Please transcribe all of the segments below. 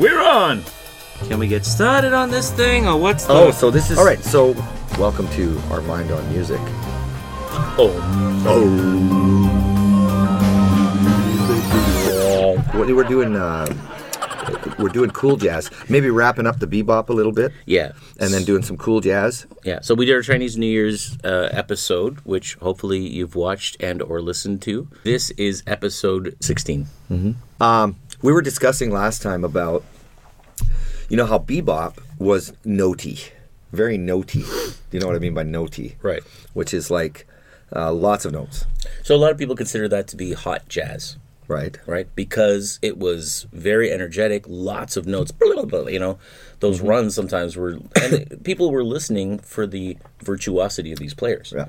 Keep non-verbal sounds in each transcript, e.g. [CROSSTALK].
We're on. Can we get started on this thing, or what's the? Oh, so this is all right. So, welcome to our mind on music. Oh. oh. What we're doing, uh, we're doing cool jazz. Maybe wrapping up the bebop a little bit, yeah, and then doing some cool jazz. yeah. So we did our Chinese New Year's uh, episode, which hopefully you've watched and or listened to. This is episode sixteen. We were discussing last time about, you know, how bebop was notey, very notey. Do you know what I mean by notey? Right. Which is like uh, lots of notes, So a lot of people consider that to be hot jazz. right? right? Because it was very energetic, lots of notes, blah, blah, blah, you know. Those Mm-hmm. runs sometimes were, and people were listening for the virtuosity of these players. Yeah.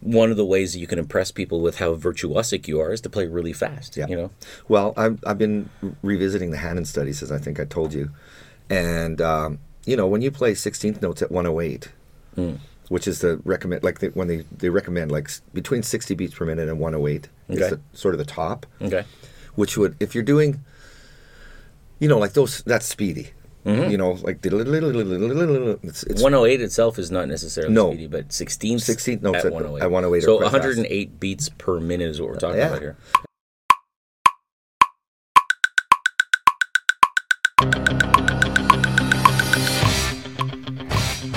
One of the ways that you can impress people with how virtuosic you are is to play really fast. Yeah. You know, Well, I've, I've been revisiting the Hanon studies, as I think I told you. And, um, you know, when you play 16th notes at 108, which is the recommend, like the, when they, they recommend like between 60 beats per minute and 108 Okay. is the, sort of the top, okay, which would, if you're doing, you know, like those, that's speedy. Mm-hmm. You know, like it's, it's 108 itself is not necessarily No. speedy, but 16 16 notes at at- 108. at 108 are So quite fast. 108 beats per minute is what we're talking Yeah. about here.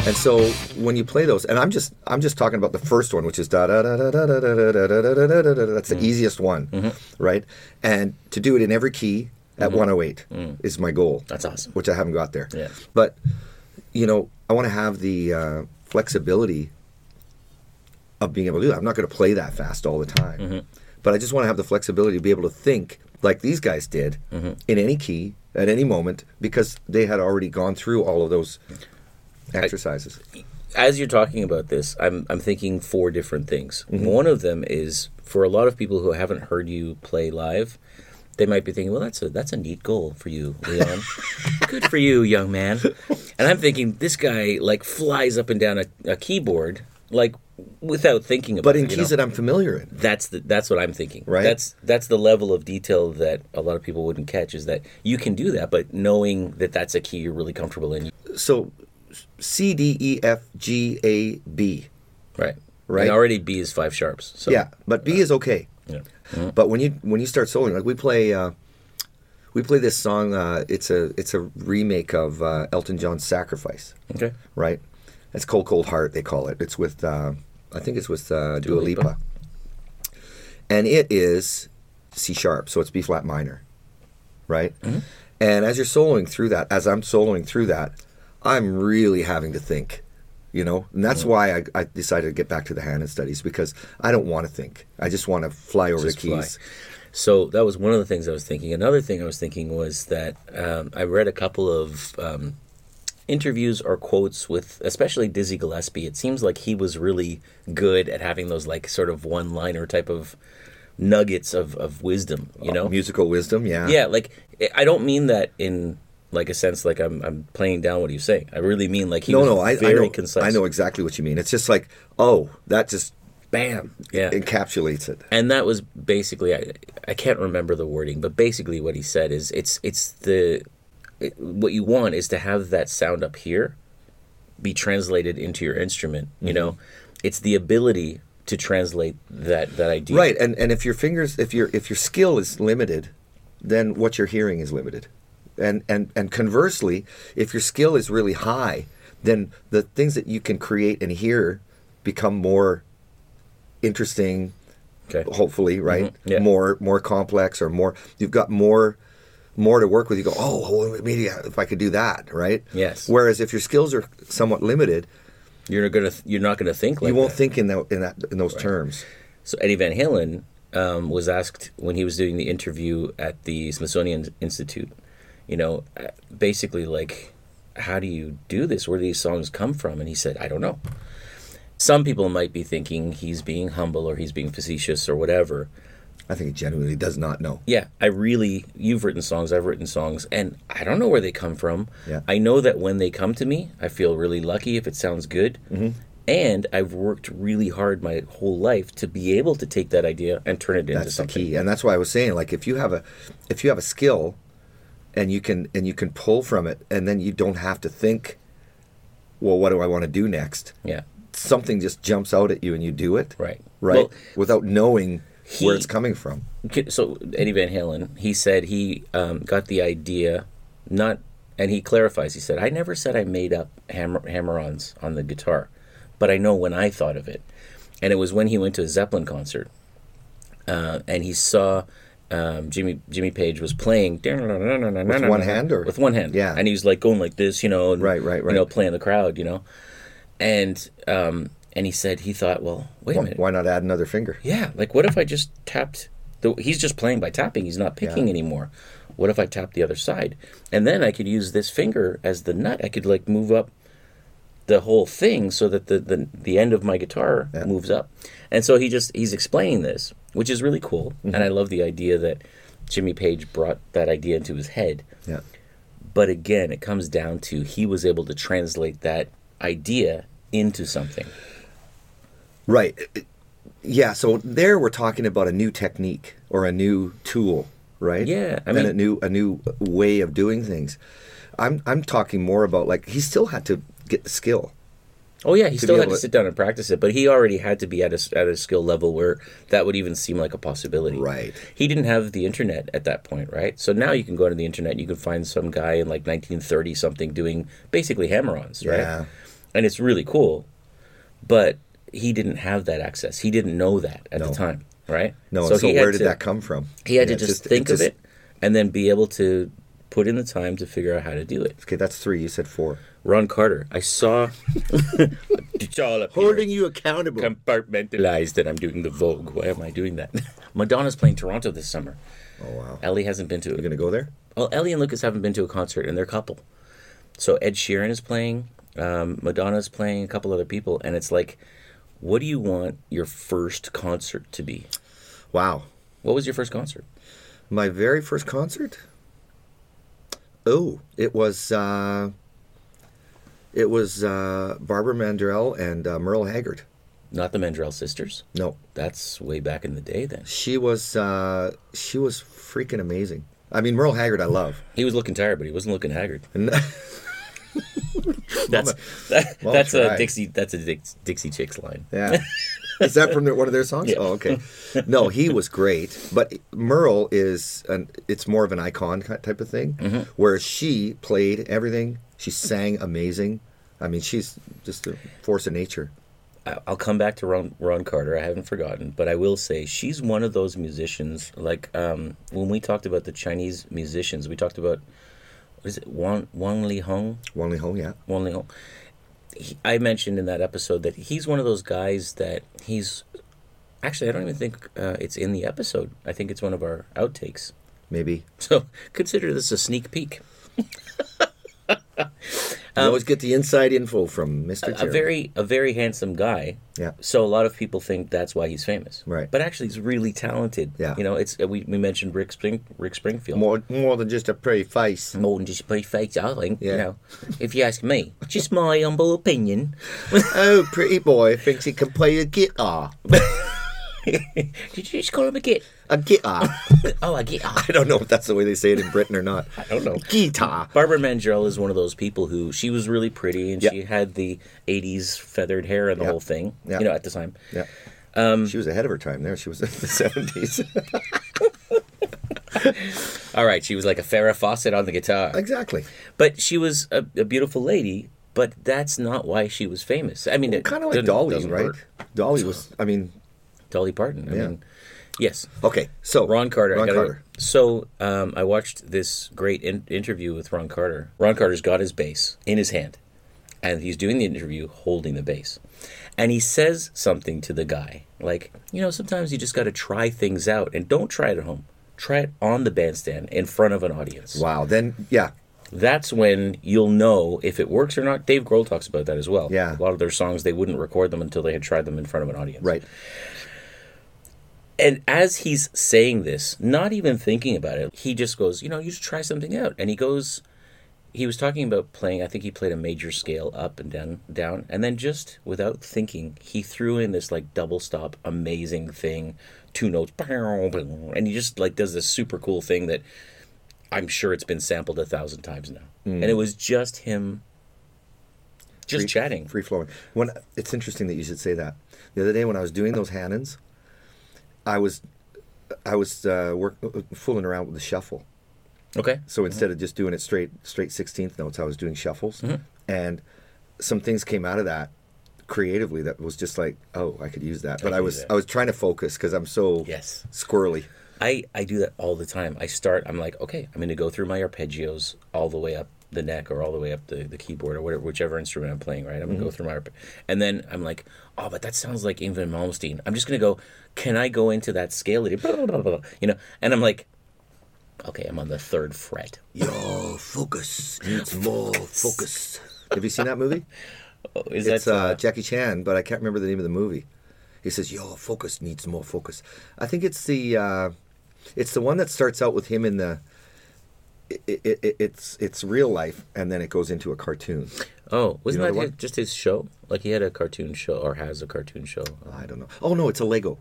And so when you play those, and I'm just I'm just talking about the first one, which is da da da da da da da da da da da da da. That's the easiest one, right? And to do it in every key at 108 is my goal. That's awesome. Which I haven't got there. Yeah. But you know, I want to have the uh, flexibility of being able to do that. I'm not going to play that fast all the time, but I just want to have the flexibility to be able to think like these guys did in any key at any moment because they had already gone through all of those exercises. as you're talking about this, I'm I'm thinking four different things. Mm-hmm. One of them is for a lot of people who haven't heard you play live, they might be thinking, "Well, that's a that's a neat goal for you, Leon. [LAUGHS] Good for you, young man." And I'm thinking, this guy like flies up and down a, a keyboard like without thinking about it. but in it. you keys know? that I'm familiar in. that's the that's what I'm thinking. Right. That's that's the level of detail that a lot of people wouldn't catch is that you can do that, but knowing that that's a key you're really comfortable in. So C D E F G A B. Right. Right. And already B is five sharps. So Yeah, but B uh, is okay. Yeah. But when you when you start soloing, like we play, uh, we play this song. Uh, it's a it's a remake of uh, Elton John's "Sacrifice," Okay. right? It's "Cold Cold Heart" they call it. It's with uh, I think it's with uh, Dua, Dua Lipa. Lipa. and it is C sharp, so it's B flat minor, right? And as you're soloing through that, as I'm soloing through that, I'm really having to think, you know, and that's why I, I decided to get back to the Hanon studies because I don't want to think. I just want to fly over Just the keys. fly. So that was one of the things I was thinking. Another thing I was thinking was that um, I read a couple of um, interviews or quotes with, especially Dizzy Gillespie. It seems like he was really good at having those like sort of one-liner type of nuggets of, of wisdom. You know, Musical wisdom, yeah. yeah. Like I don't mean that in like a sense like I'm I'm playing down what you say. I really mean like he No, was no, I, I very know. concise. I know exactly what you mean. It's just like, oh, that just bam, Yeah. encapsulates it. and that was basically I, I can't remember the wording but basically what he said is it's it's the it, what you want is to have that sound up here be translated into your instrument Mm-hmm. you know it's the ability to translate that that idea Right, and and if your fingers, if your if your skill is limited, then what you're hearing is limited, and and and conversely, if your skill is really high, then the things that you can create and hear become more interesting. okay Hopefully, right? Mhm, yeah. More more complex or more. You've got more more to work with. You go, oh, maybe if I could do that, right? Yes. Whereas if your skills are somewhat limited, you're gonna th- you're not gonna think like you won't that. think in that in that in those terms. So Eddie Van Halen um, was asked when he was doing the interview at the Smithsonian Institute, you know, basically like, how do you do this? Where do these songs come from? And he said, I don't know. Some people might be thinking he's being humble or he's being facetious or whatever. I think he genuinely does not know. Yeah, I really, you've written songs, I've written songs, and I don't know where they come from. Yeah. I know that when they come to me, I feel really lucky if it sounds good. Mm-hmm. And I've worked really hard my whole life to be able to take that idea and turn it into something. That's the key, and that's why I was saying, like, if you have a, if you have a skill, and you can and you can pull from it, and then you don't have to think. Well, what do I want to do next? Yeah. Something just jumps out at you, and you do it. Right. Right. Well, Without knowing where it's coming from. So Eddie Van Halen, he said he um, got the idea, not, and he clarifies. He said, "I never said I made up hammer, hammer-ons on the guitar, but I know when I thought of it, and it was when he went to a Zeppelin concert, uh, and he saw." Um, Jimmy Jimmy Page was playing with one hand, or- with one hand, Yeah. and he was like going like this, you know, and, Right, right, you know, playing the crowd, you know, and um, and he said he thought, well, wait a minute, why not add another finger? yeah, like what if I just tapped? The, he's just playing by tapping. He's not picking Yeah. anymore. What if I tap the other side? And then I could use this finger as the nut. I could like move up the whole thing so that the the, the end of my guitar Yeah. moves up. And so he just he's explaining this, which is really cool. Mm-hmm. And I love the idea that Jimmy Page brought that idea into his head. Yeah. But again, it comes down to he was able to translate that idea into something. Right. Yeah. So there we're talking about a new technique or a new tool, right? Yeah, I and a mean- new a new way of doing things. I'm I'm talking more about like he still had to get the skill. Oh yeah, he still had to to- sit down and practice it, but he already had to be at a at a skill level where that would even seem like a possibility. Right. He didn't have the internet at that point, right? So now you can go to the internet, and you can find some guy in like 1930 something doing basically hammer-ons, right? Yeah. And it's really cool, but he didn't have that access. He didn't know that at the time, right? No. So, had where did to- that come from? He had Yeah, to it's just, think it's of it and then be able to put in the time to figure out how to do it. Okay, that's three. You said four. Ron Carter, I saw. [LAUGHS] it's all up here. Holding you accountable. compartmentalized that I'm doing the Vogue. Why am I doing that? [LAUGHS] Madonna's playing Toronto this summer. oh wow. Ellie hasn't been to You're gonna go there? Well, Ellie and Lucas haven't been to a concert, and they're a couple. So Ed Sheeran is playing, um, Madonna's playing, a couple other people, and it's like, what do you want your first concert to be? Wow. What was your first concert? My very first concert? Oh, it was uh it was uh Barbara Mandrell and uh, Merle Haggard. Not the Mandrell sisters. No, That's way back in the day. Then she was uh she was freaking amazing. I mean Merle Haggard I love. he was looking tired, but he wasn't looking haggard. [LAUGHS] That's that, Well that's a. Dixie. That's a Dix, Dixie Chicks line. yeah. [LAUGHS] Is that from their, one of their songs? Yeah. Oh, okay. No, he was great, but Merle is an it's more of an icon type of thing, Mm-hmm. where she played everything. She sang amazing. I mean, she's just a force of nature. I'll come back to Ron, Ron Carter. I haven't forgotten, but I will say she's one of those musicians. Like um, when we talked about the Chinese musicians, we talked about what is it Wang Wang Li Hong. Wang Li Hong, yeah. Wang Li Hong. He, I mentioned in that episode that he's one of those guys that he's actually I don't even think uh, it's in the episode. I think it's one of our outtakes. Maybe. So consider this a sneak peek. [LAUGHS] [LAUGHS] You always get the inside info from Mr. Um, a very a very handsome guy. Yeah. So a lot of people think that's why he's famous. Right. But actually, he's really talented. Yeah. You know, it's uh, we, we mentioned Rick Spring Rick Springfield. More, more than just a pretty face. More than just a pretty face, I think. You Yeah. know, if you ask me, just my humble opinion. [LAUGHS] oh, pretty boy thinks he can play a guitar. [LAUGHS] [LAUGHS] Did you just call him a git? A guitar. [LAUGHS] Oh, a guitar. [LAUGHS] I don't know if that's the way they say it in Britain or not. I don't know. Guitar. Barbara Mandrell is one of those people who she was really pretty and Yeah. she had the '80s feathered hair and the Yeah. whole thing. Yeah. You know, at the time. Yeah. Um, she was ahead of her time there. She was in the 70s. All right, she was like a Farrah Fawcett on the guitar. exactly. But she was a, a beautiful lady, but that's not why she was famous. I mean, it Kind of like Dolly, right? hurt. Dolly was, I mean, Dolly Parton. I Yeah. mean, yes. okay, so. Ron Carter. I Ron gotta- Carter. So um, I watched this great in- interview with Ron Carter. Ron Carter's got his bass in his hand, and he's doing the interview holding the bass. And he says something to the guy, like, you know, sometimes you just got to try things out, and don't try it at home. Try it on the bandstand in front of an audience. Wow. Then, yeah. that's when you'll know if it works or not. Dave Grohl talks about that as well. Yeah. A lot of their songs, they wouldn't record them until they had tried them in front of an audience. Right. And as he's saying this, not even thinking about it, he just goes, you know, you should try something out. And he goes, he was talking about playing, I think he played a major scale up and down, down. And then just without thinking, he threw in this like double stop amazing thing, two notes, and he just like does this super cool thing that I'm sure it's been sampled a thousand times now, and it mm. was just him, just Free- chatting. free flowing. When it's interesting that you should say that. The other day when I was doing those Hanons, I was I was uh, work, fooling around with the shuffle. Okay. So instead of just doing it straight straight sixteenth notes, I was doing shuffles, Mm-hmm. and some things came out of that creatively that was just like, oh, I could use that. But can I, was that. I was trying to focus because I'm so Yes. squirrely. I, I do that all the time. I start, I'm like, okay, I'm going to go through my arpeggios all the way up the neck or all the way up the, the keyboard or whatever, whichever instrument I'm playing, right? I'm going to go through my, and then I'm like, oh, but that sounds like Yngwie Malmsteen. I'm just going to go, can I go into that scale? You know, and I'm like, okay, I'm on the third fret. Yo, focus needs more focus. Have you seen that movie? [LAUGHS] Oh, is It's that, uh, Jackie Chan, but I can't remember the name of the movie. He says, "Yo, focus needs more focus." I think it's the uh, it's the one that starts out with him in the. It, it, it, it's it's real life, and then it goes into a cartoon. oh, wasn't know that his, just his show? Like he had a cartoon show or has a cartoon show. I don't know. Oh no, it's a Lego.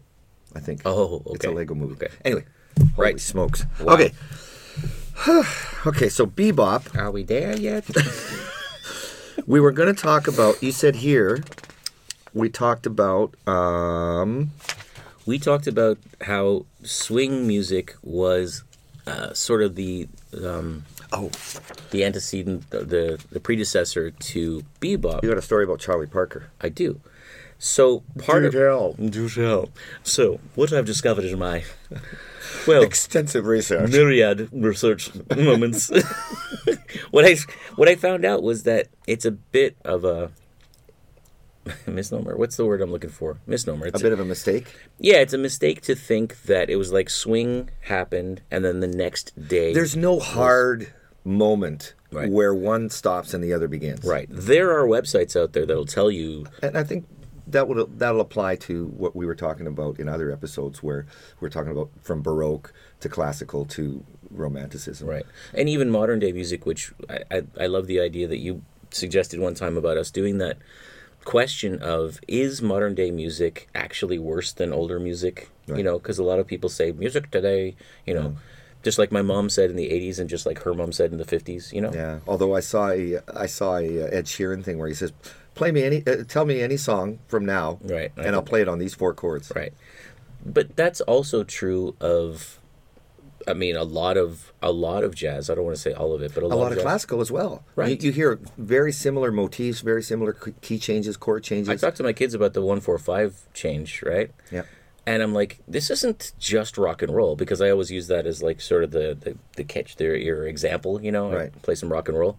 I think. Oh, okay. It's a. Lego movie. Okay. Anyway, holy Right. smokes. Wow. Okay. [SIGHS] okay, so bebop. Are we there yet? [LAUGHS] [LAUGHS] We were going to talk about. You said here. We talked about. Um, we talked about how swing music was uh, sort of the um, oh, the antecedent, the the predecessor to bebop. you got a story about Charlie Parker. I do. So part Do of do tell. So what I've discovered in my well Extensive research. myriad research moments, [LAUGHS] what I what I found out was that it's a bit of a misnomer. What's the word I'm looking for? Misnomer. A It's bit of a mistake. Yeah, it's a mistake to think that it was like swing happened and then the next day. There's no hard moment Right. where one stops and the other begins. right. There are websites out there that'll tell you. And I think that would that'll apply to what we were talking about in other episodes where we're talking about from baroque to classical to romanticism. Right. And even modern day music, which I, I, I love the idea that you suggested one time about us doing that question of is modern day music actually worse than older music? You know, because a lot of people say music today, you know, just like my mom said in the 80s and just like her mom said in the 50s, you know? Yeah. Although I saw a I saw a uh, Ed Sheeran thing where he says, "Play me any, uh, tell me any song from now, Right. and I'll play it on these four chords." Right. But that's also true of I mean a lot of a lot of jazz. I don't want to say all of it, but a, A lot of jazz. classical as well. Right. You, you hear very similar motifs, very similar key changes, chord changes. I talked to my kids about the 145 change, right? yeah. And I'm like, this isn't just rock and roll because I always use that as like sort of the the, the catch their ear example, you know, I Right. play some rock and roll.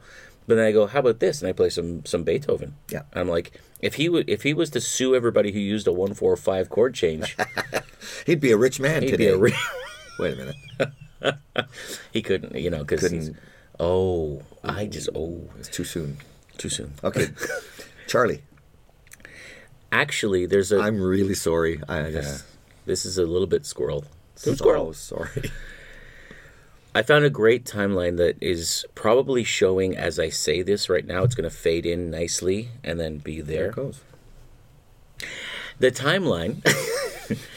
But then I go, how about this? And I play some some Beethoven. Yeah. I'm like, if he would if he was to sue everybody who used a 145 chord change, [LAUGHS] He'd be a rich man he'd today. be a [LAUGHS] Wait a minute. [LAUGHS] he couldn't, you know, because he's oh, I just oh, It's too soon. too soon. Okay. Charlie, Actually, there's a I'm really sorry. I just this is a little bit squirrel. so squirrel. sorry. I found a great timeline that is probably showing as I say this right now. It's going to fade in nicely and then be There there. it goes. The timeline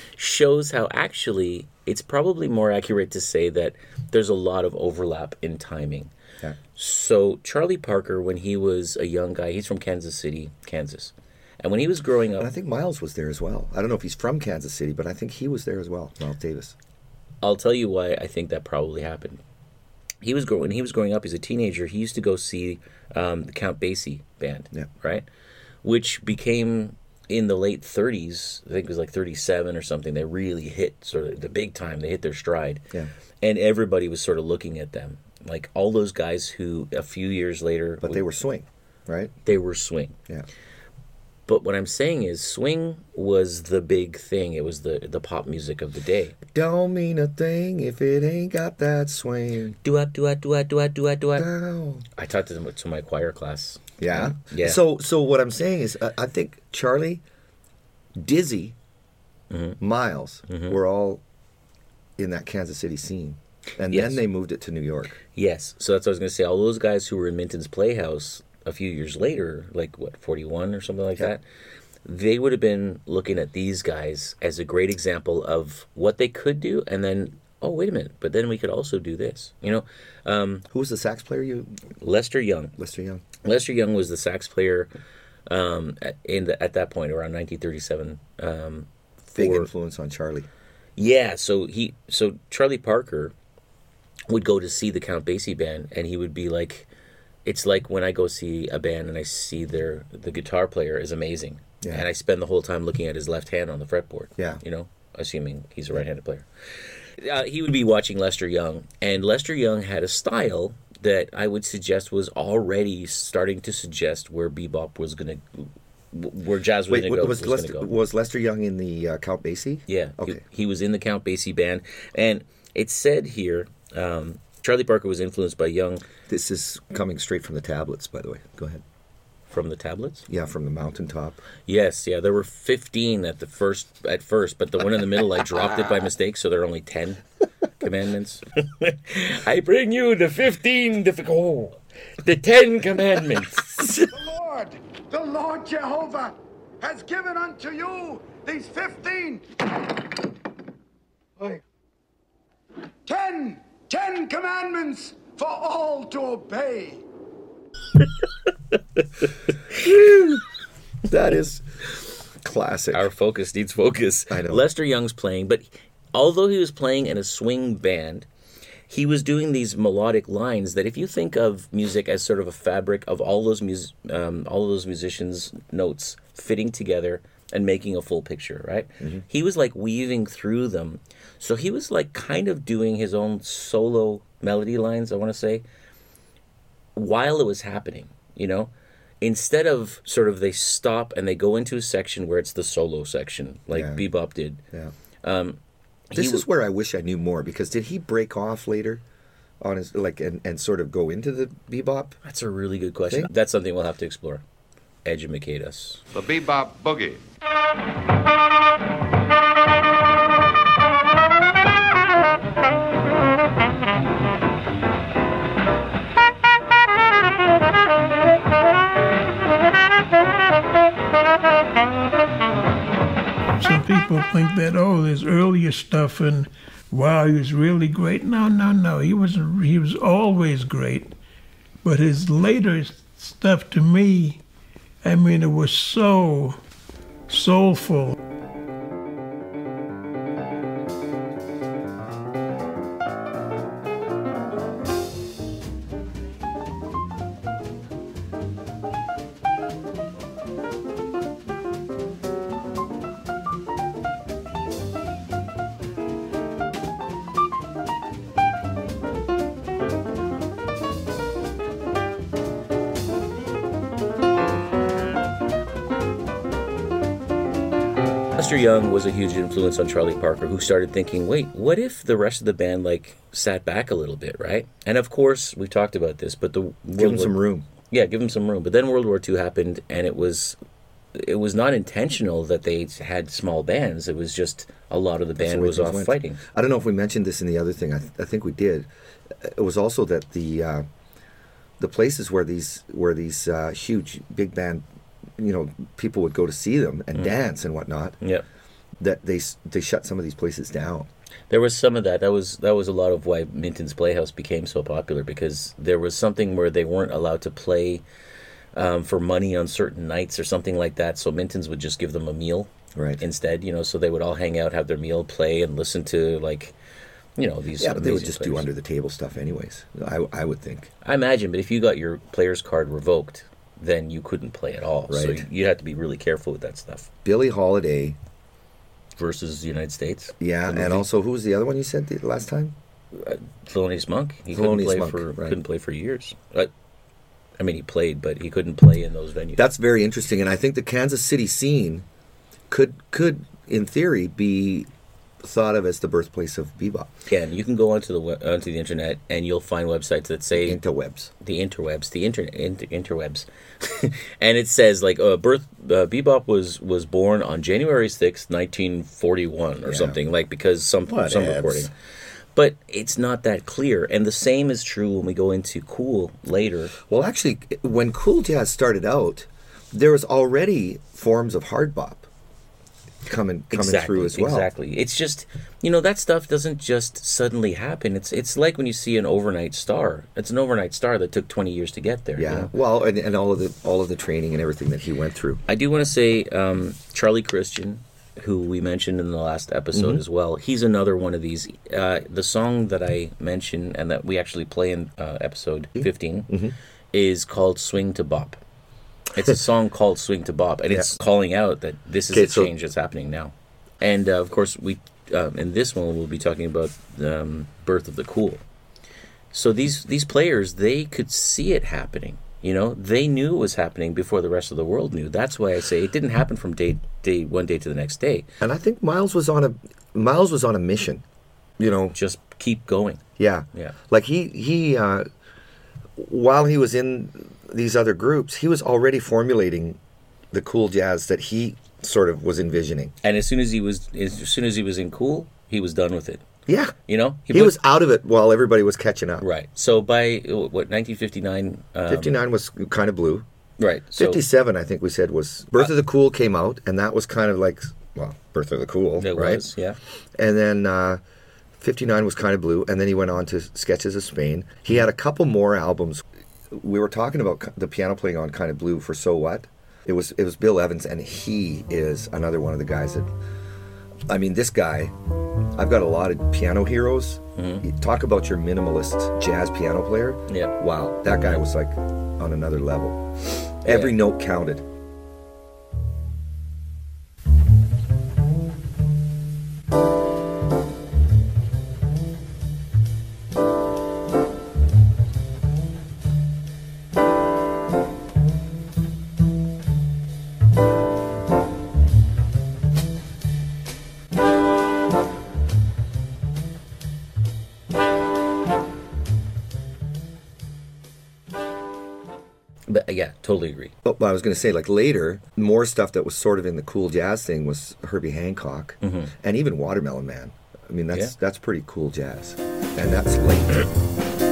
[LAUGHS] shows how actually it's probably more accurate to say that there's a lot of overlap in timing. Yeah. So Charlie Parker, when he was a young guy, he's from Kansas City, Kansas, and when he was growing And I think Miles was there as well. I don't know if he's from Kansas City, but I think he was there as well. Miles Davis. I'll tell you why I think that probably happened. He was grow- when he was growing up as a teenager. He used to go see um, the Count Basie band, Yeah. right, which became in the late 30s. I think it was like 37 or something. They really hit sort of the big time. They hit their stride, Yeah. and everybody was sort of looking at them like all those guys who a few years later, But they were swing, right? they were swing. Yeah. But what I'm saying is, swing was the big thing. It was the the pop music of the day. Don't mean a thing if it ain't got that swing. Do up, do up, do up, do up, do up, do up. I taught them to my choir class. Yeah. Yeah. So so what I'm saying is I, I think Charlie, Dizzy, Mm-hmm. Miles were all in that Kansas City scene. And Yes. then they moved it to New York. Yes, so that's what I was going to say. All those guys who were in Minton's Playhouse a few years later, like what, 41 or something like Yeah. that, they would have been looking at these guys as a great example of what they could do and then oh wait a minute, but then we could also do this. You know, um, Who was the sax player? You, Lester Young. Lester Young. Lester Young was the sax player um, at, in the, at that point around 1937. Um, Big influence on Charlie. Yeah, so he so Charlie Parker would go to see the Count Basie band and he would be like it's like when I go see a band and I see their the guitar player is amazing. Yeah. And I spend the whole time looking at his left hand on the fretboard. Yeah. You know, assuming he's a right-handed player. Uh, he would be watching Lester Young and Lester Young had a style that I would suggest was already starting to suggest where bebop was going to where jazz was Wait, going to go. was, was gonna Lester, go. was Lester Young in the uh, Count Basie? Yeah. Okay. He, he was in the Count Basie band. And it said here um, Charlie Parker was influenced by Young This is coming straight from the tablets, by the way. Go ahead. from the tablets. Yeah, from the mountaintop. Yes, yeah, there were 15 at the first at first, but the one in the middle I dropped it by mistake, so there are only 10 [LAUGHS] commandments. [LAUGHS] I bring you the 15 the oh, the 10 commandments. [LAUGHS] The Lord, the Lord Jehovah, has given unto you these fifteen. Oi. Ten, ten commandments for all to obey. [LAUGHS] That is classic. Our focus needs focus. I know. Lester Young's playing, but although he was playing in a swing band, he was doing these melodic lines that, if you think of music as sort of a fabric of all those mus- um, all those musicians' notes fitting together and making a full picture, right? Mm-hmm. He was like weaving through them, so he was like kind of doing his own solo melody lines. I want to say while it was happening, you know, instead of sort of they stop and they go into a section where it's the solo section, like Yeah. Bebop did. yeah. He This w- is where I wish I knew more because did he break off later on his like and, and sort of go into the bebop? That's a really good question. Think- That's something we'll have to explore. Educate us. The Bebop Boogie. Some people think that oh, there's earlier stuff and wow, he was really great. No, no, no. He was he was always great, but his later stuff to me, I mean, it was so soulful. Lester Young was a huge influence on Charlie Parker, who started thinking, wait, what if the rest of the band like sat back a little bit, right? And of course, we've talked about this, but the World Give him War- some room. Yeah, give him some room. But then World War II happened, and it was it was not intentional that they had small bands. It was just a lot of the band the was off went. fighting. I don't know if we mentioned this in the other thing. I, th- I think we did. It was also that the uh, the places where these where these uh, huge big band, you know, people would go to see them and Mm. dance and whatnot. Yeah. That they they shut some of these places down. There was some of that. That was that was a lot of why Minton's Playhouse became so popular because there was something where they weren't allowed to play um, for money on certain nights or something like that. So Minton's would just give them a meal Right. instead. You know, so they would all hang out, have their meal, play, and listen to like, you know, these. Yeah, but they would just do under the table stuff, anyways. I I would think. I imagine, but if you got your player's card revoked, then you couldn't play at all. So Right. you had to be really careful with that stuff. Billie Holiday, Versus the United States. yeah, and also who was the other one you said the last time? Thelonious Monk. He couldn't play Monk, for right. couldn't play for years. Uh, I mean, he played, but he couldn't play in those venues. That's very interesting, and I think the Kansas City scene could could in theory be thought of as the birthplace of bebop. Again, you can go onto the onto the internet and you'll find websites that say Interwebs. the interwebs, the internet, inter, interwebs, [LAUGHS] and it says like uh, birth uh, bebop was was born on January sixth, nineteen forty one, or Yeah. something like because some some Whatevs. recording. But it's not that clear, and the same is true when we go into Cool later. Well, actually, when cool jazz started out, there was already forms of hard bop. Coming coming through as well. Exactly. It's just you know that stuff doesn't just suddenly happen. It's it's like when you see an overnight star. It's an overnight star that took twenty years to get there. you Yeah. know? Well, and, and all of the all of the training and everything that he went through. I do want to say um, Charlie Christian, who we mentioned in the last episode Mm-hmm. as well. He's another one of these. Uh, the song that I mentioned and that we actually play in uh, episode Mm-hmm. 15 is called "Swing to Bop." It's a song called "Swing to Bop, and it's calling out that this is Okay, a so- change that's happening now. And uh, of course, we um, in this one we'll be talking about the um, birth of the cool. So these these players they could see it happening. You know, they knew it was happening before the rest of the world knew. That's why I say it didn't happen from day day one day to the next day. And I think Miles was on a Miles was on a mission. You know, Just keep going. yeah, Yeah. Like he he uh, while he was in these other groups, he was already formulating the cool jazz that he sort of was envisioning. And as soon as he was as soon as he was in cool, he was done with it. Yeah, You know, he, put- was out of it while everybody was catching up. right. So by uh, what 1959, um, Fifty nine was kind of blue. right? So 57 i think we said was birth of the cool came out and that was kind of like well birth of the cool it right was, yeah. and then uh, 59 was kind of blue and then he went on to sketches of spain. He had a couple more albums. We were talking about the piano playing on kind of blue for so what? It was it was bill evans and he is another one of the guys that i mean this guy i've got a lot of piano heroes. You talk about your minimalist jazz piano player. Yeah. wow that guy was like on another level. Every Yeah. note counted yeah, totally agree. But I was going to say, like later, more stuff that was sort of in the cool jazz thing was Herbie Hancock, and even Watermelon Man. I mean, that's Mm-hmm. Yeah. that's pretty cool jazz, and that's late.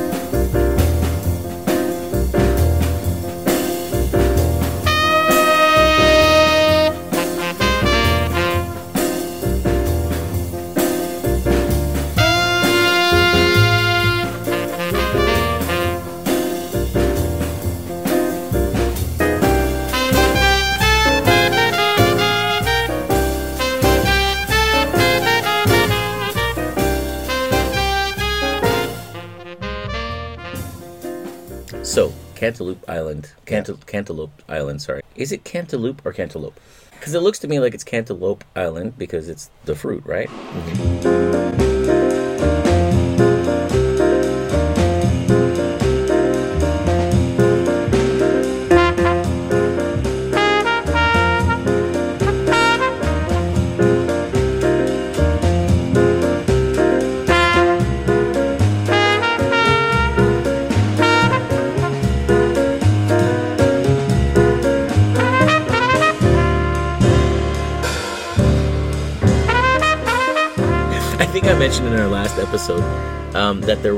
Cantaloupe Island, Cantal- Cantaloupe Island. Sorry, is it Cantaloupe or Cantaloupe? Because it looks to me like it's Cantaloupe Island because it's the fruit, right? I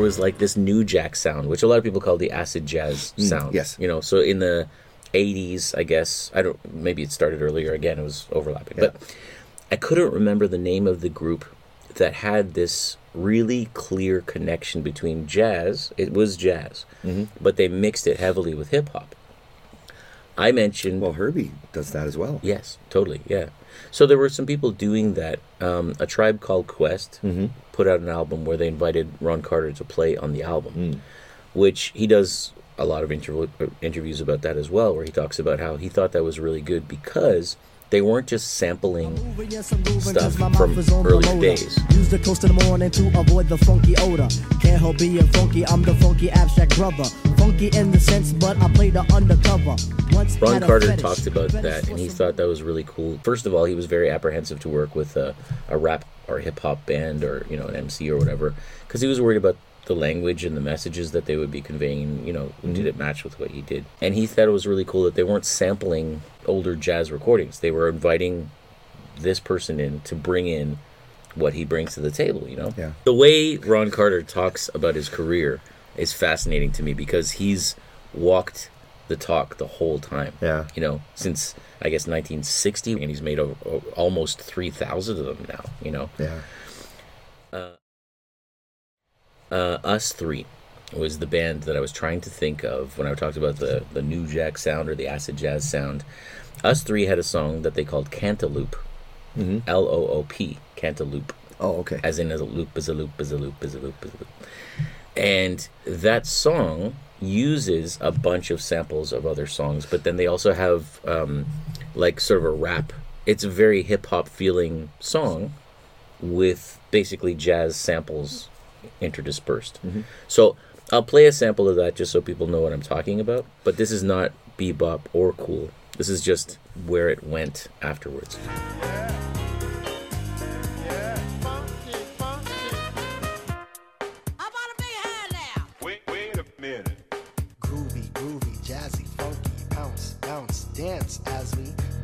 was like this new jack sound, which a lot of people call the acid jazz sound. yes. You know, so in the 80s, I guess, I don't, maybe it started earlier. Again, it was overlapping. But I couldn't remember the name of the group that had this really clear connection between jazz. It was jazz, Mm-hmm. but they mixed it heavily with hip hop. I mentioned Well, Herbie does that as well. Yes, totally. Yeah. So there were some people doing that. Um, a tribe called Quest put out an album where they invited Ron Carter to play on the album, which he does a lot of interv- uh, interviews about that as well, where he talks about how he thought that was really good because they weren't just sampling stuff from earlier days. Use the toast in the morning to avoid the funky odor. Can't help being funky, I'm the funky abstract brother. Funky in the sense, but I play the undercover. Once Ron Carter talked about that, and he thought that was really cool. First of all, he was very apprehensive to work with a, a rap or hip hop band or you know an MC or whatever, because he was worried about the language and the messages that they would be conveying. You know, did it match with what he did? And he thought it was really cool that they weren't sampling older jazz recordings; they were inviting this person in to bring in what he brings to the table. You know, Yeah. the way Ron Carter talks about his career is fascinating to me because he's walked the talk the whole time. Yeah. You know, since I guess 1960, and he's made over, o- almost 3,000 of them now. You know, Yeah. uh, Us3 was the band that I was trying to think of when I talked about the the new jack sound or the acid jazz sound. Us3 had a song that they called Cantaloop, L O O P, Cantaloop. Oh, okay. as in as a loop is a loop is a loop is a loop is a loop and that song uses a bunch of samples of other songs but then they also have um, like sort of a rap. It's a very hip-hop feeling song with basically jazz samples interdispersed. So i'll play a sample of that just so people know what i'm talking about but this is not bebop or cool. This is just where it went afterwards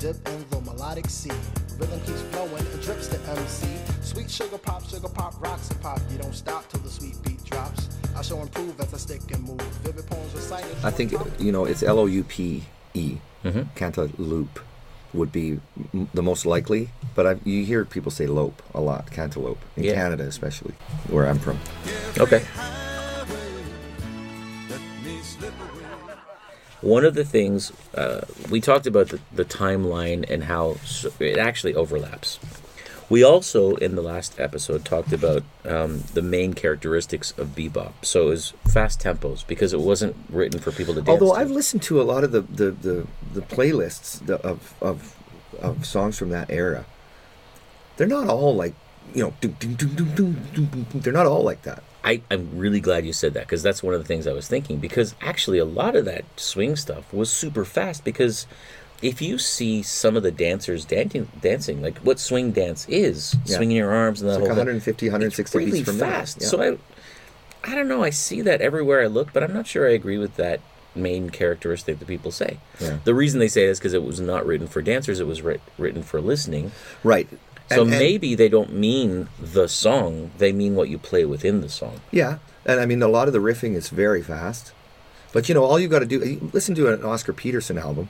dip in the melodic sea. Rhythm keeps flowing and drips to MC. Sweet sugar pop, sugar pop, rocks and pop. You don't stop till the sweet beat drops. I shall improve as I stick and move. Vivid poems recited. I think you know it's L O U P E. Mm-hmm. Cantaloupe would be m- the most likely, but I, you hear people say lope a lot. Cantaloupe in Yeah. Canada, especially where I'm from. Okay. One of the things uh, we talked about the, the timeline and how it actually overlaps. We also, in the last episode, talked about um, the main characteristics of bebop. So it was fast tempos because it wasn't written for people to dance. Although to. I've listened to a lot of the the, the, the playlists of, of of songs from that era, they're not all like you know. Dum, dum, dum. They're not all like that. I, I'm really glad you said that because that's one of the things I was thinking. Because actually, a lot of that swing stuff was super fast. Because if you see some of the dancers dancing, dancing like what swing dance is, Yeah. swinging your arms and the It's like whole 150, 160 it's really that. fast. Yeah. So I, I don't know. I see that everywhere I look, but I'm not sure I agree with that main characteristic that people say. Yeah. The reason they say it is because it was not written for dancers; it was writ- written for listening. Right. So And- maybe they don't mean the song; they mean what you play within the song. Yeah, and I mean a lot of the riffing is very fast, but you know all you've got to do listen to an Oscar Peterson album.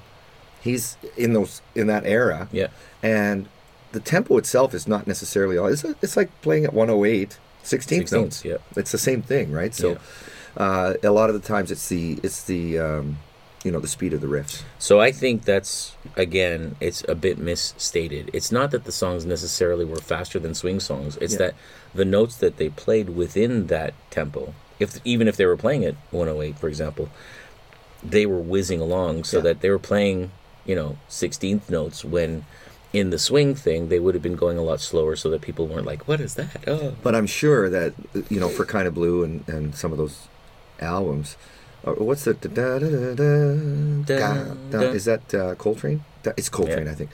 He's in those in that era. Yeah. and the tempo itself is not necessarily all. It's, it's like playing at 108, 16th, 16th, notes. yeah. it's the same thing, right? So, uh, a lot of the times it's the it's the um, you know the speed of the riffs. So I think that's again, it's a bit misstated. It's not that the songs necessarily were faster than swing songs. It's Yeah. that the notes that they played within that tempo, if even if they were playing at 108, for example, they were whizzing along so Yeah. that they were playing, you know, 16th notes when in the swing thing they would have been going a lot slower so that people weren't like, "What is that?" Oh. But I'm sure that you know for kind of blue and, and some of those albums. Uh, what's the da, da, da, da, da, da, is that uh, Coltrane? It's Coltrane, Yeah. I think.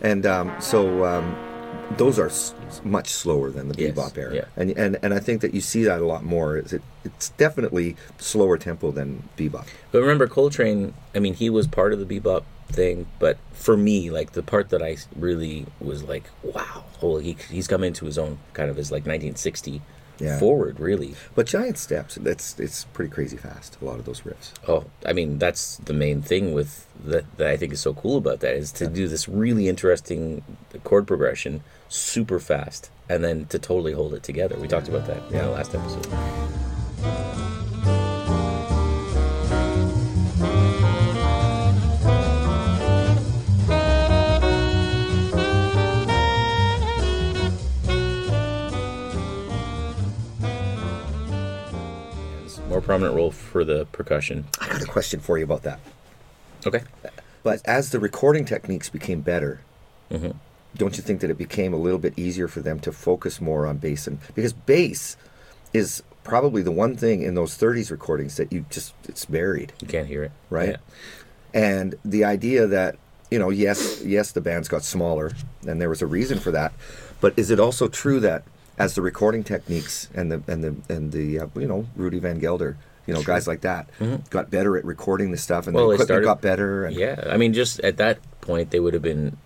And um, so um, those are s- much slower than the Yes, bebop era, yeah. and and and I think that you see that a lot more. It's, it, it's definitely slower tempo than bebop. But remember, Coltrane. I mean, he was part of the bebop thing, but for me, like the part that I really was like, wow, oh, he he's come into his own kind of his like 1960 Yeah. forward, really. But Giant Steps, that's it's pretty crazy fast. A lot of those riffs. Oh, I mean, that's the main thing with that that I think is so cool about that is to do this really interesting chord progression super fast and then to totally hold it together. We talked about that in the last episode. Prominent role for the percussion. I got a question for you about that. Okay. But as the recording techniques became better, Mm-hmm. don't you think that it became a little bit easier for them to focus more on bass and because bass is probably the one thing in those 30s recordings that you just it's buried. You can't hear it. Right. Yeah. And the idea that you know, yes, yes, the bands got smaller, and there was a reason for that. But is it also true that as the recording techniques and the and the and the uh, you know Rudy Van Gelder You know, guys like that got better at recording the stuff, and Mm-hmm. Well, the equipment started- got better. And Yeah, I mean, just at that point, they would have been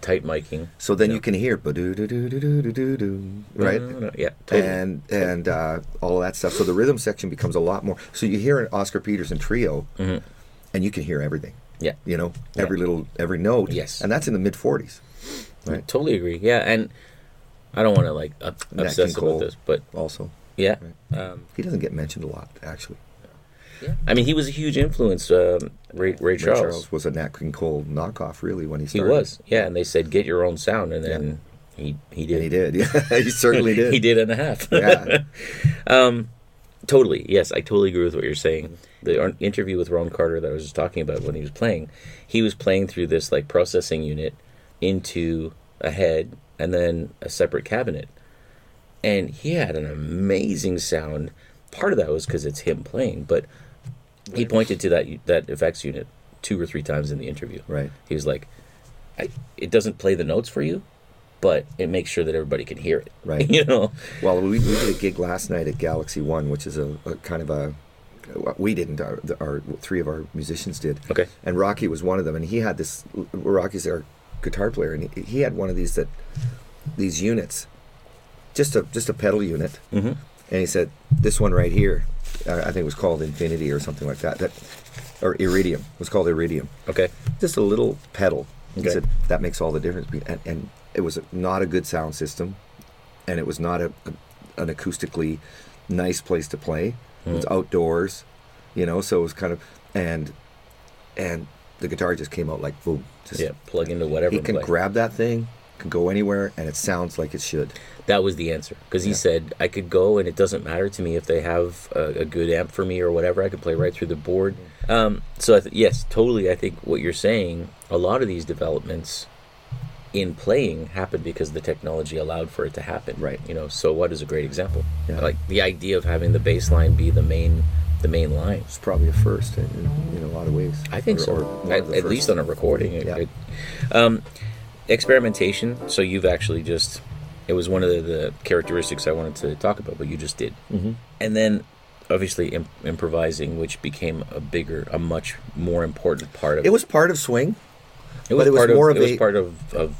tight miking. So then you can hear ba-do-do-do-do-do-do-do, right? Yeah, totally. And and uh, all that stuff. So the rhythm section becomes a lot more. So you hear an Oscar Peterson trio, and you can hear everything. Mm-hmm. yeah, You know, every little every note. Yes. and that's in the mid '40s. Right. totally agree. Yeah, and I don't want to like up, Nat obsess about this, but Also, yeah, um, he doesn't get mentioned a lot actually. Yeah. I mean, he was a huge influence. Um, Ray, Ray, Ray Charles. Charles was a Nat King Cole knockoff, really, when he started. he was, yeah, and they said get your own sound, and then he he did. And he did. [LAUGHS] Yeah, he certainly [LAUGHS] did. he did and a half. Yeah. [LAUGHS] Totally. Yes, I totally agree with what you're saying. The interview with Ron Carter that I was just talking about when he was playing, he was playing through this like processing unit into a head and then a separate cabinet. And he had an amazing sound. Part of that was because it's him playing, but he pointed to that that effects unit two or three times in the interview. Right. He was like, I, "It doesn't play the notes for you, but it makes sure that everybody can hear it." [LAUGHS] Right. you know. Well, we, we did a gig last night at Galaxy One, which is a, a kind of a. Uh, we didn't. Our, our three of our musicians did. Okay. And Rocky was one of them, and he had this. Rocky's our guitar player, and he, he had one of these that, these units, just a just a pedal unit, mm-hmm. and he said this one right here, uh, I think it was called Infinity or something like that. That, or Iridium it was called Iridium. Okay. Just a little pedal. He Okay. said that makes all the difference. And, and it was not a good sound system, and it was not a, a an acoustically nice place to play. It was outdoors, you know. So it was kind of and and the guitar just came out like boom. Just, Yeah, plug into whatever. He can play. grab that thing, can go anywhere, and it sounds like it should. That was the answer because he said I could go and it doesn't matter to me if they have a, a good amp for me or whatever. I could play right through the board. Um, so I th- yes, totally. I think what you're saying. A lot of these developments in playing happened because the technology allowed for it to happen. Right. You know. So what is a great example? Yeah. Like the idea of having the bass line be the main the main line. It's probably a first in, in, in a lot of ways. I think Or- so. or at, at least on a recording. Yeah. it- um, experimentation. So you've actually just. It was one of the, the characteristics I wanted to talk about, but you just did. Mm-hmm. And then, obviously, imp- improvising, which became a bigger, a much more important part of It was part of swing. It was but it was more of, of it was part of, of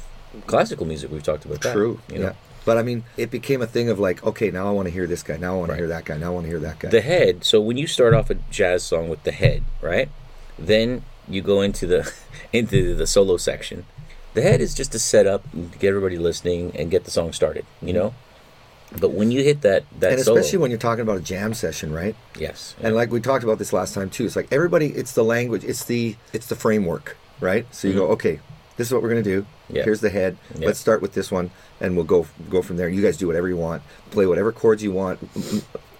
classical music. We've talked about that. True. You know, yeah. But I mean, it became a thing of like, okay, now I want to hear this guy. Now I want Right. to hear that guy. Now I want to hear that guy. the head so when you start off a jazz song with the head right then you go into the [LAUGHS] into the solo section the head is just to set up and get everybody listening and get the song started you know but when you hit that that and solo especially when you're talking about a jam session, right? yes And like we talked about this last time too. It's like everybody. It's the language. It's the it's the framework, right? So you mm-hmm. go, okay, this is what we're gonna do. Mm-hmm. Here's the head. Yeah. Let's start with this one, and we'll go go from there. You guys do whatever you want. Play whatever chords you want.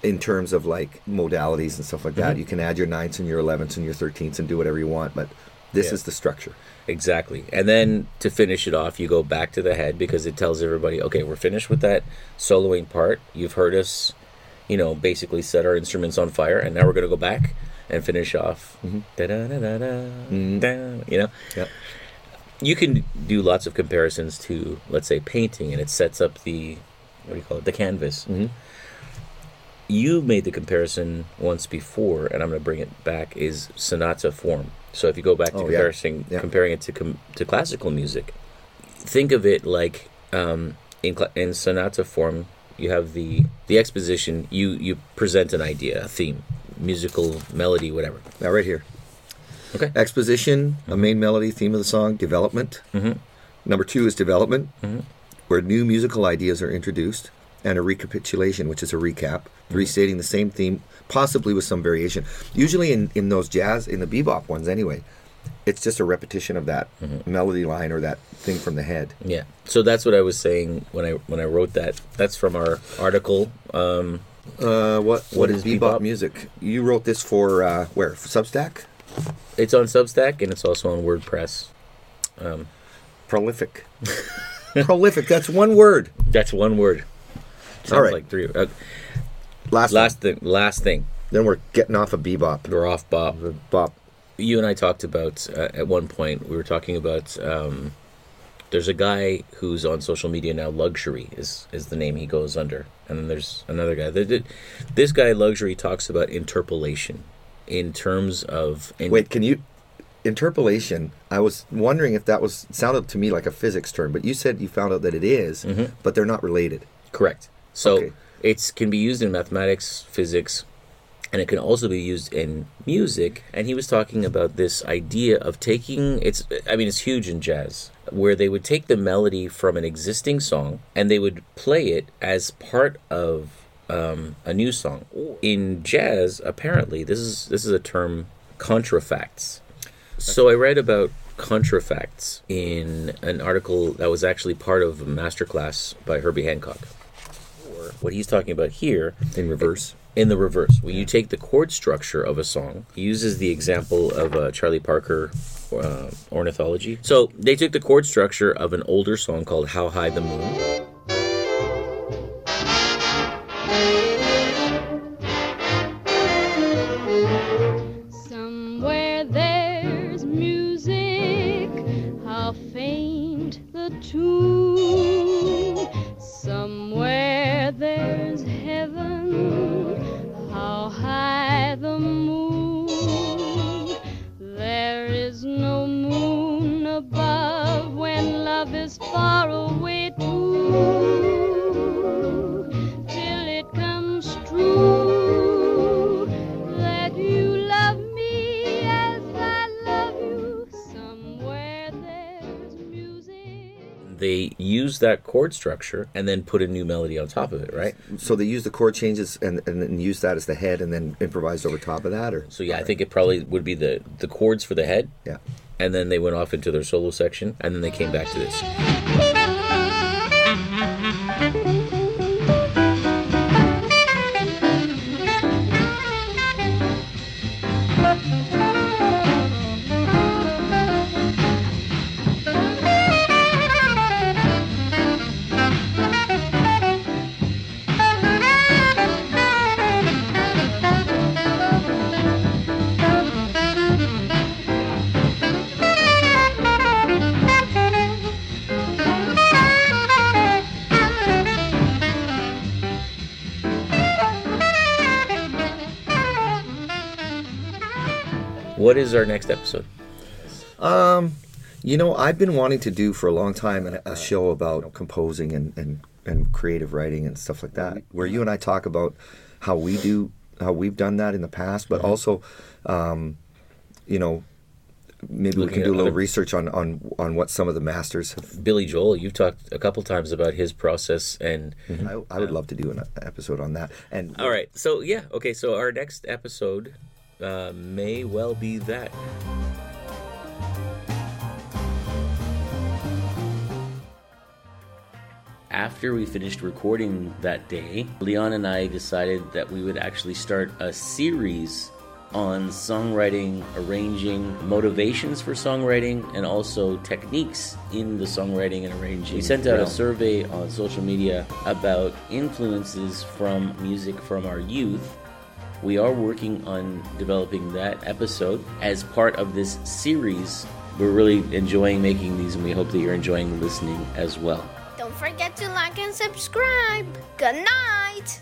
In terms of like modalities and stuff like Mm-hmm. that, you can add your ninths and your elevenths and your thirteenths and do whatever you want. But this is the structure. exactly and then to finish it off you go back to the head because it tells everybody okay we're finished with that soloing part you've heard us you know basically set our instruments on fire and now we're going to go back and finish off Da-da-da-da-da, you know Yep. You can do lots of comparisons to let's say painting and it sets up the what do you call it the canvas Mm-hmm. you made the comparison once before and i'm going to bring it back is sonata form so if you go back to Oh, comparing Yeah. comparing it to com- to classical music think of it like um, in cla in sonata form you have the the exposition you you present an idea a theme musical melody whatever Now, right here. Okay Exposition, a main melody, theme of the song, development. Number two is development, where new musical ideas are introduced, and a recapitulation, which is a recap, restating the same theme, possibly with some variation. Usually in, in those jazz, in the bebop ones anyway, it's just a repetition of that melody line or that thing from the head. Yeah. So that's what I was saying when I when I wrote that. That's from our article. Um, Uh, what What is is bebop, bebop? music? You wrote this for uh, where? For Substack? It's on Substack and it's also on WordPress. Prolific. [LAUGHS] Prolific. That's one word. That's one word. Sounds All right. like three. Uh, Last. last thing. Last thing. Then we're getting off of bebop. We're off, Bob. Bop. You and I talked about uh, at one point. We were talking about um, there's a guy who's on social media now. Luxury is is the name he goes under, and then there's another guy. Th- th- This guy, Luxury, talks about interpolation in terms of in- Wait, can you interpolation? I was wondering if that was sounded to me like a physics term, but you said you found out that it is, mm-hmm. but they're not related. Correct. So Okay. it's can be used in mathematics, physics, and it can also be used in music. And he was talking about this idea of taking it's I mean it's huge in jazz where they would take the melody from an existing song and they would play it as part of um, a new song. In jazz, apparently, this is this is a term contrafacts. So I read about contrafacts in an article that was actually part of a masterclass by Herbie Hancock. What he's talking about here In reverse. in the reverse. When you take the chord structure of a song, he uses the example of uh, Charlie Parker uh, ornithology. So they took the chord structure of an older song called "How High the Moon." Love is far away too. Till it comes true that you love me as I love you. Somewhere there's music. They use that chord structure and then put a new melody on top of it, right? So they use the chord changes and, and then use that as the head and then improvised over top of that, or So yeah, I think it probably would be the the chords for the head, yeah. And then they went off into their solo section, and then they came back to this. Um, you know, I've been wanting to do for a long time a, a show about composing and, and, and creative writing and stuff like that, mm-hmm. where you and I talk about how we do, how we've done that in the past, but mm-hmm. also, um, you know, maybe we can do a little other- research on, on, on what some of the masters have. Billy Joel, you've talked a couple times about his process and mm-hmm. I, I would uh, love to do an uh, episode on that. And All right. So yeah. Okay. So our next episode uh, may well be that. After we finished recording that day, Leon and I decided that we would actually start a series on songwriting, arranging, motivations for songwriting, and also techniques in the songwriting and arranging. We sent out a survey on social media about influences from music from our youth. We are working on developing that episode as part of this series. We're really enjoying making these, and we hope that you're enjoying listening as well. Forget to like and subscribe. Good night.